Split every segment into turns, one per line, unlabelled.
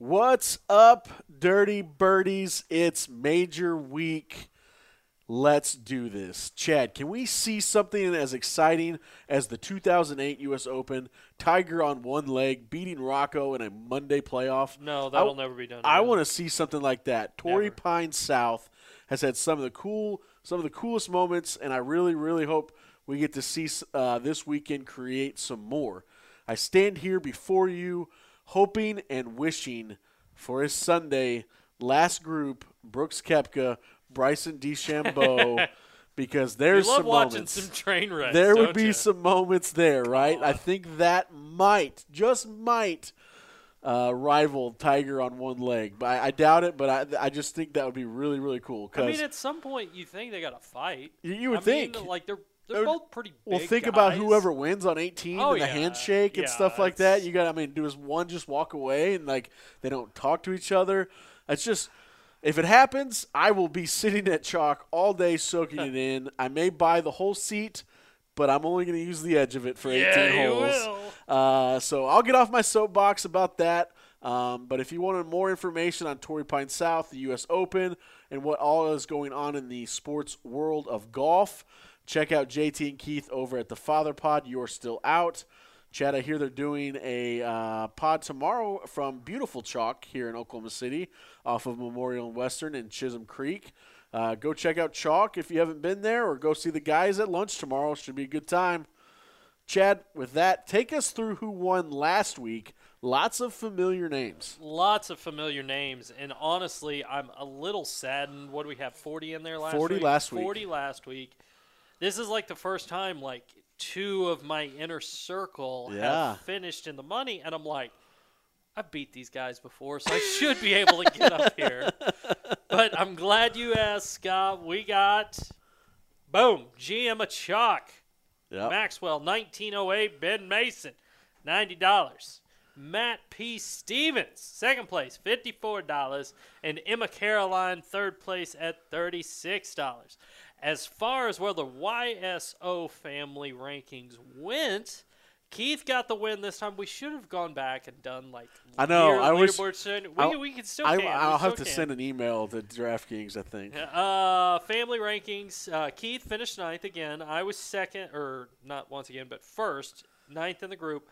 What's up, dirty birdies? It's major week. Let's do this. Chad, can we see something as exciting as the 2008 U.S. Open? Tiger on one leg beating Rocco in a Monday playoff?
No, that'll never be done.
I want to see something like that. Torrey
Never.
Pine South has had some of the cool, some of the coolest moments, and I really, really hope we get to see uh, this weekend create some more. I stand here before you, hoping and wishing for a Sunday last group Brooks Koepka, Bryson DeChambeau, because
You
there's
love
some
watching
moments
some train wrecks.
there would be
ya?
some moments there, right? I think that might, just might, uh, rival Tiger on one leg. But I, I doubt it. But I, I just think that would be really, really cool.
I mean, at some point, you think they got to fight.
you, you would
I
think.
mean, like they're
They
they're both pretty. Big
well, think about whoever wins on 18
Oh,
and the
yeah.
handshake and
Yeah,
stuff like that. You got, I mean, does one just walk away and like they don't talk to each other? It's just. If it happens, I will be sitting at chalk all day soaking it in. I may buy the whole seat, but I'm only going to use the edge of it for 18
Yeah,
holes. Uh, so I'll get off my soapbox about that. Um, but if you wanted more information on Torrey Pine South, the U.S. Open, and what all is going on in the sports world of golf, check out JT and Keith over at the Father Pod. You're still out. Chad, I hear they're doing a uh, pod tomorrow from beautiful Chalk here in Oklahoma City off of Memorial and Western in Chisholm Creek. Uh, go check out Chalk if you haven't been there, or go see the guys at lunch tomorrow. Should be a good time. Chad, with that, take us through who won last week. Lots of familiar names.
Lots of familiar names, and honestly, I'm a little saddened. What do we have? Forty in there last
40
week.
last week.
Forty last week. This is like the first time like two of my inner circle
Yeah.
have finished in the money, and I'm like, I've beat these guys before, so I should be able to get up here. But I'm glad you asked, Scott. We got boom, GM a chalk.
Yep.
Maxwell, 1908. Ben Mason, $90. Matt P. Stevens, second place, $54. And Emma Caroline, third place at $36. As far as where the YSO family rankings went, Keith got the win this time. We should have gone back and done like
I know, I wish-
soon. We,
I'll-
we can still
I,
can. we
I'll have to
can.
send an email to DraftKings, I think.
Uh, family rankings. Uh, Keith finished ninth again. I was second, or not once again, but first, ninth in the group.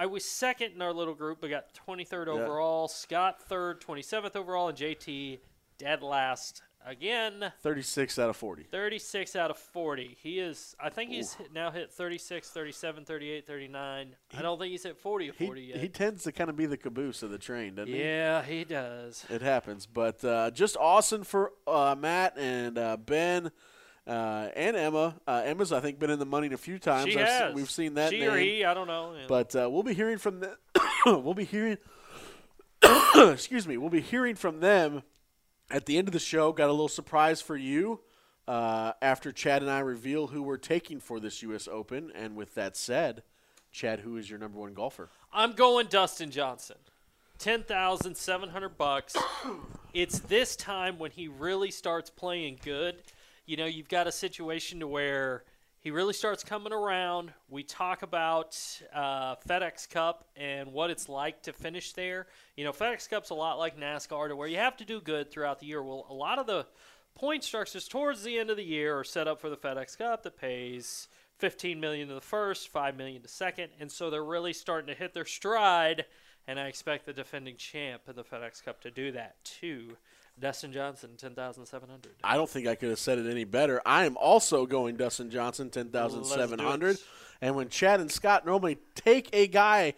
I was second in our little group, but got 23rd
Yeah.
overall. Scott third, 27th overall, and JT dead last again.
36 out of 40.
36 out of 40. He is, I think he's hit, now hit 36, 37, 38, 39. I don't think he's hit 40 or 40
He,
yet.
he tends to kind of be the caboose of the train, doesn't he?
yeah, he does.
It happens. But uh, just awesome for uh, Matt and uh, Ben uh, and Emma. Uh, Emma's, I think, been in the money a few times.
She
I've se- we've seen that
She
name.
or he, I don't know. Yeah.
But uh, we'll be hearing from them. we'll be hearing. excuse me. We'll be hearing from them at the end of the show. Got a little surprise for you uh, after Chad and I reveal who we're taking for this U.S. Open. And with that said, Chad, who is your number one golfer?
I'm going Dustin Johnson. Ten thousand seven hundred bucks. It's this time when he really starts playing good. You know, you've got a situation to where he really starts coming around. We talk about uh, FedEx Cup and what it's like to finish there. You know, FedEx Cup's a lot like NASCAR, to where you have to do good throughout the year. Well, a lot of the point structures towards the end of the year are set up for the FedEx Cup that pays 15 million to the first, 5 million to second, and so they're really starting to hit their stride. And I expect the defending champ of the FedEx Cup to do that too. Dustin Johnson, 10,700.
I don't think I could have said it any better. I am also going Dustin Johnson, ten thousand seven hundred. And when Chad and Scott normally take a guy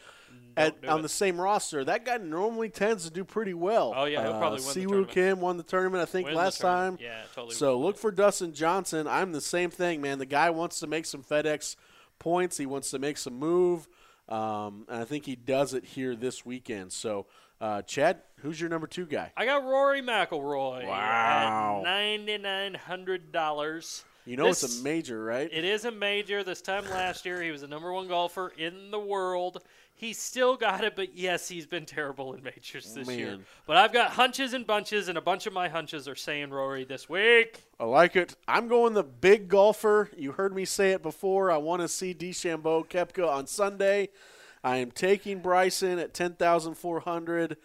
at, on
it.
the same roster, that guy normally tends to do pretty well.
Oh, yeah, he'll
uh,
probably win the tournament.
Kim won the tournament, I think,
Win
last time.
Yeah, totally.
So look for Dustin Johnson. I'm the same thing, man. The guy wants to make some FedEx points. He wants to make some move, um, and I think he does it here this weekend. So, uh, Chad, who's your number two guy?
I got Rory McIlroy
Wow.
$9,900.
You know it's a major, right?
It is a major. This time last year, he was the number one golfer in the world. He still got it, but yes, he's been terrible in majors this year. But I've got hunches and bunches, and a bunch of my hunches are saying Rory this week.
I like it. I'm going the big golfer. You heard me say it before. I want to see DeChambeau Koepka on Sunday. I am taking Bryson at 10,400.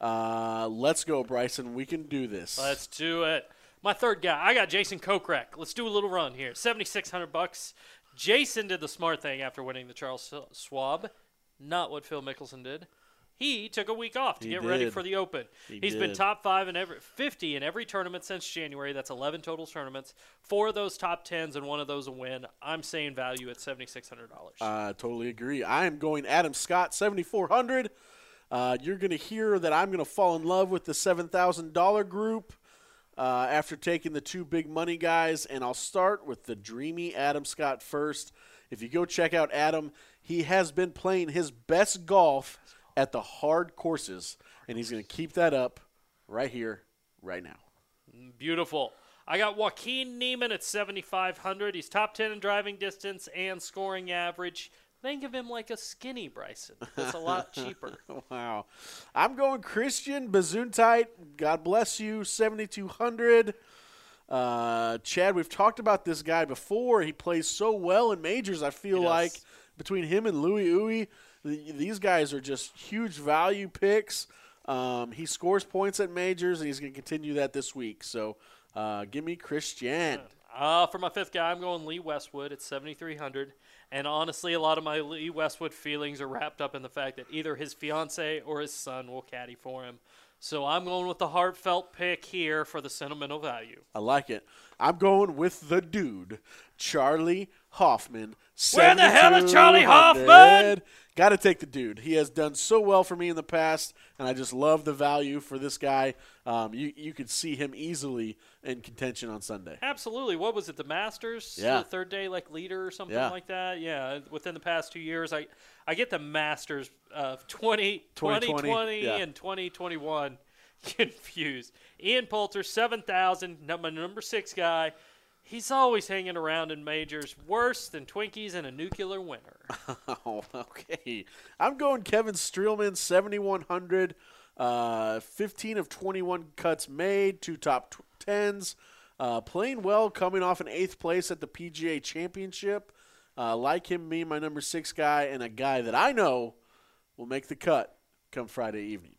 Uh, let's go, Bryson. We can do this.
Let's do it. My third guy, I got Jason Kokrak. Let's do a little run here. Seventy six hundred bucks. Jason did the smart thing after winning the Charles Schwab, not what Phil Mickelson did. He took a week off to
He
get ready for the Open.
He
He's been top five in every fifty in every tournament since January. That's eleven total tournaments. Four of those top tens and one of those a win. I'm saying value at seventy six hundred dollars.
I totally agree. I am going Adam Scott, 7400 uh, You're going to hear that I'm going to fall in love with the $7,000 group uh, after taking the two big money guys, and I'll start with the dreamy Adam Scott first. If you go check out Adam, he has been playing his best golf at the hard courses, and he's going to keep that up right here, right now.
Beautiful. I got Joaquin Niemann at 7,500. He's top 10 in driving distance and scoring average. Think of him like a skinny Bryson. That's a lot cheaper.
Wow. I'm going Christian Bezuidenhout. God bless you. 7,200. Uh, Chad, we've talked about this guy before. He plays so well in majors. I feel like between him and Louis Uwe, th- these guys are just huge value picks. Um, he scores points at majors, and he's going to continue that this week. So uh, give me Christian.
Uh, for my fifth guy, I'm going Lee Westwood at 7,300. And honestly, a lot of my Lee Westwood feelings are wrapped up in the fact that either his fiance or his son will caddy for him. So I'm going with the heartfelt pick here for the sentimental value.
I like it. I'm going with the dude, Charley Hoffman.
Where the hell is
Charley
Hoffman?
Got to take the dude. He has done so well for me in the past, and I just love the value for this guy. Um, you you could see him easily in contention on Sunday.
Absolutely. What was it? The Masters?
Yeah.
The third day, like leader or something
Yeah.
like that? Yeah. Within the past two years, I, I get the Masters of 20,
2020,
2020
yeah.
and 2021 confused. Ian Poulter, 7,000, num- my number six guy. He's always hanging around in majors, worse than Twinkies in a nuclear winter.
Oh, okay. I'm going Kevin Streelman, 7,100. Uh, 15 of 21 cuts made, two top tw- tens. Uh, playing well, coming off an eighth place at the PGA Championship. Uh, like him, me, my number six guy, and a guy that I know will make the cut come Friday evening.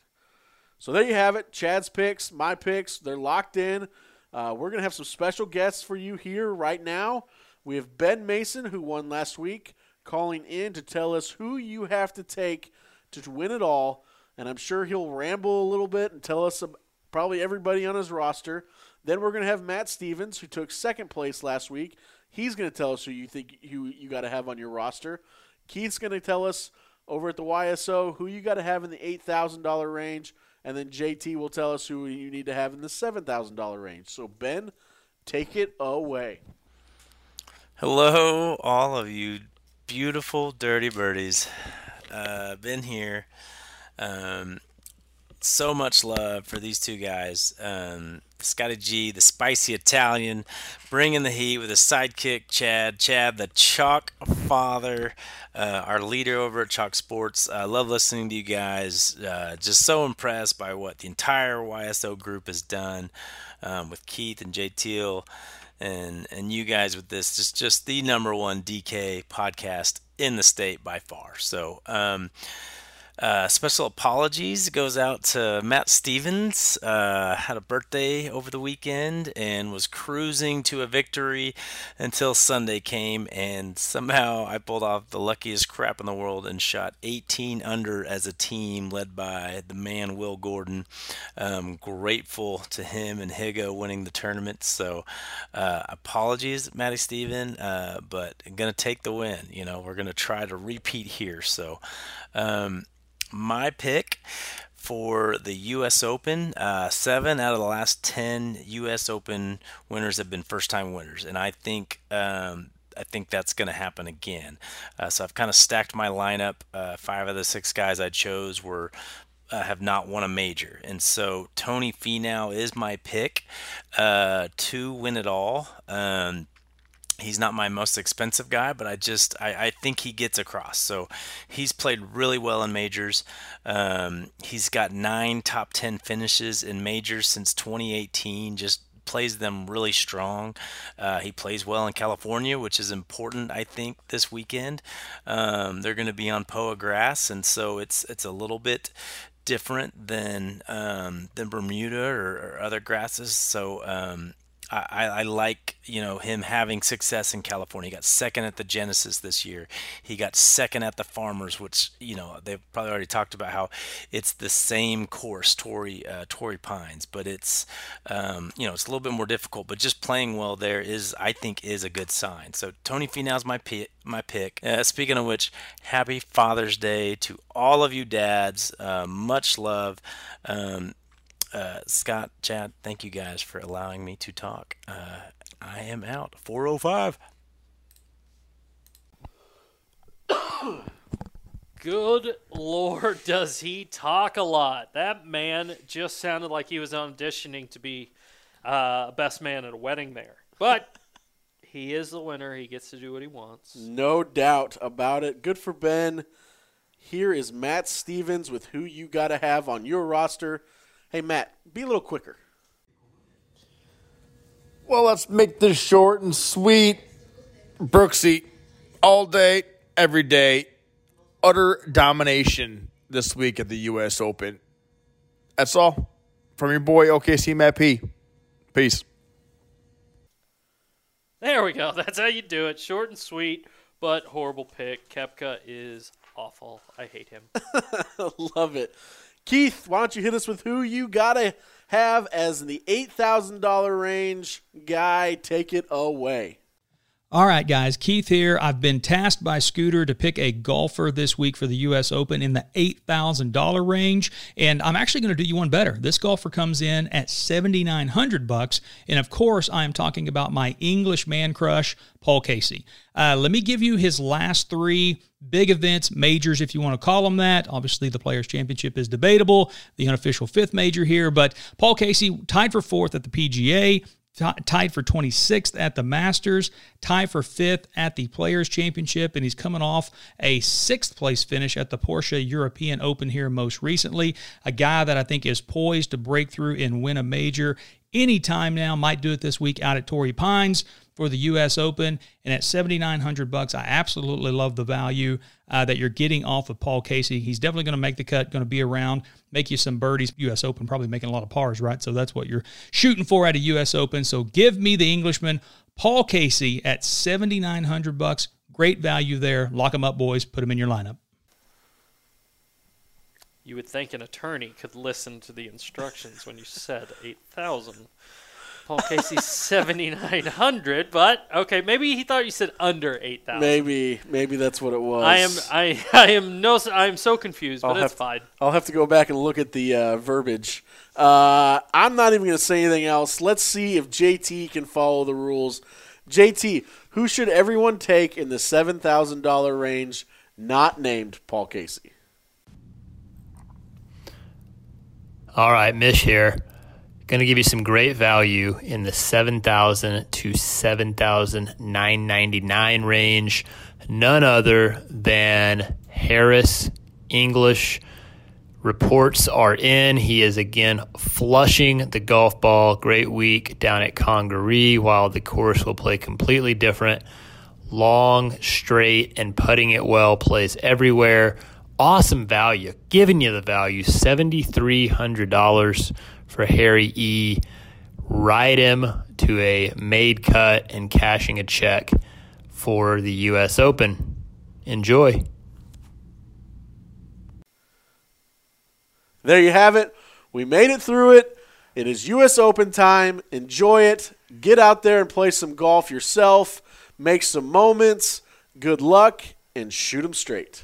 So there you have it. Chad's picks, my picks, they're locked in. Uh, we're going to have some special guests for you here right now. We have Ben Mason, who won last week, calling in to tell us who you have to take to win it all. And I'm sure he'll ramble a little bit and tell us ab- probably everybody on his roster. Then we're going to have Matt Stevens, who took second place last week. He's going to tell us who you think who you got to have on your roster. Keith's going to tell us over at the YSO who you got to have in the eight thousand dollar range, and then JT will tell us who you need to have in the seven thousand dollar range. So Ben, take it away.
Hello, all of you beautiful dirty birdies. Uh, been here. Um, so much love for these two guys. Um, Scotty G, the spicy Italian, bringing the heat with his sidekick Chad. Chad, the Chalk father, uh, our leader over at Chalk Sports. I love listening to you guys. Uh, just so impressed by what the entire YSO group has done um, with Keith and Jay Teal and and you guys with this just just the number one DK podcast in the state by far. So um, uh, special apologies goes out to Matt Stevens. Uh, had a birthday over the weekend and was cruising to a victory until Sunday came, and somehow I pulled off the luckiest crap in the world and shot 18 under as a team, led by the man Will Gordon. Um, grateful to him and Higgo winning the tournament. So uh, apologies, Matty Steven, uh, but I'm gonna take the win. You know, we're gonna try to repeat here. So. Um, my pick for the U.S. Open, uh, seven out of the last ten U.S. Open winners have been first-time winners, and I think um, I think that's going to happen again. Uh, so I've kind of stacked my lineup. Uh, five of the six guys I chose were uh, have not won a major, and so Tony Finau is my pick uh, to win it all. Um, he's not my most expensive guy, but I just I, I think he gets across. So he's played really well in majors. Um, he's got nine top ten finishes in majors since 2018. Just plays them really strong. Uh, he plays well in California, which is important, I think, this weekend. Um, they're going to be on Poa grass, and so it's it's a little bit different than um, than Bermuda or, or other grasses. So um, I, I like you know him having success in California. He got second at the Genesis this year. He got second at the Farmers, which you know they've probably already talked about how it's the same course, Torrey uh, Pines, but it's um, you know it's a little bit more difficult. But just playing well there is I think is a good sign. So Tony Finau's my pick. My pick. Uh, speaking of which, happy Father's Day to all of you dads. Uh, much love. Um, uh, Scott, Chad, thank you guys for allowing me to talk. Uh, I am out. 405.
Good Lord, does he talk a lot? That man just sounded like he was auditioning to be uh, best man at a wedding there. But he is the winner. He gets to do what he wants.
No doubt about it. Good for Ben. Here is Matt Stevens with who you got to have on your roster. Hey, Matt, be a little quicker.
Well, let's make this short and sweet. Brooksy, all day, every day, utter domination this week at the U.S. Open. That's all from your boy OKC Matt P. Peace.
There we go. That's how you do it. Short and sweet, but horrible pick. Koepka is awful. I hate him.
Love it. Keith, why don't you hit us with who you gotta have as the eight thousand dollar range guy? Take it away.
All right, guys, Keith here. I've been tasked by Scooter to pick a golfer this week for the U.S. Open in the $8,000 range, and I'm actually going to do you one better. This golfer comes in at 7,900 bucks, and of course, I am talking about my English man crush, Paul Casey. Uh, let me give you his last three big events, majors, if you want to call them that. Obviously, the Players' Championship is debatable, the unofficial fifth major here, but Paul Casey tied for fourth at the PGA tied for 26th at the Masters, tied for fifth at the Players Championship, and he's coming off a sixth place finish at the Porsche European Open here most recently. A guy that I think is poised to break through and win a major anytime now. Might do it this week out at Torrey Pines for the U.S. Open, and at 7,900 bucks, I absolutely love the value uh, that you're getting off of Paul Casey. He's definitely going to make the cut, going to be around, make you some birdies. U.S. Open probably making a lot of pars, right? So that's what you're shooting for at a U.S. Open. So give me the Englishman, Paul Casey, at 7,900 bucks. Great value there. Lock him up, boys. Put him in your lineup.
You would think an attorney could listen to the instructions when you said 8,000. Paul Casey's 7,900, but okay, maybe he thought you said under 8,000.
Maybe, maybe that's what it was.
I am, I, I am no, I am so confused, but
I'll
it's
have,
fine.
I'll have to go back and look at the uh, verbiage. Uh, I'm not even going to say anything else. Let's see if JT can follow the rules. JT, who should everyone take in the $7,000 range not named Paul Casey?
All right, Mish here. Going to give you some great value in the 7000 to 7999 range. None other than Harris English. Reports are in. He is again flushing the golf ball. Great week down at Congaree, while the course will play completely different. Long, straight, and putting it well plays everywhere. Awesome value. Giving you the value $7,300 for Harry E. Ride him to a made cut and cashing a check for the U.S. Open. Enjoy.
There you have it. We made it through it. It is U.S. Open time. Enjoy it. Get out there and play some golf yourself. Make some moments. Good luck and shoot them straight.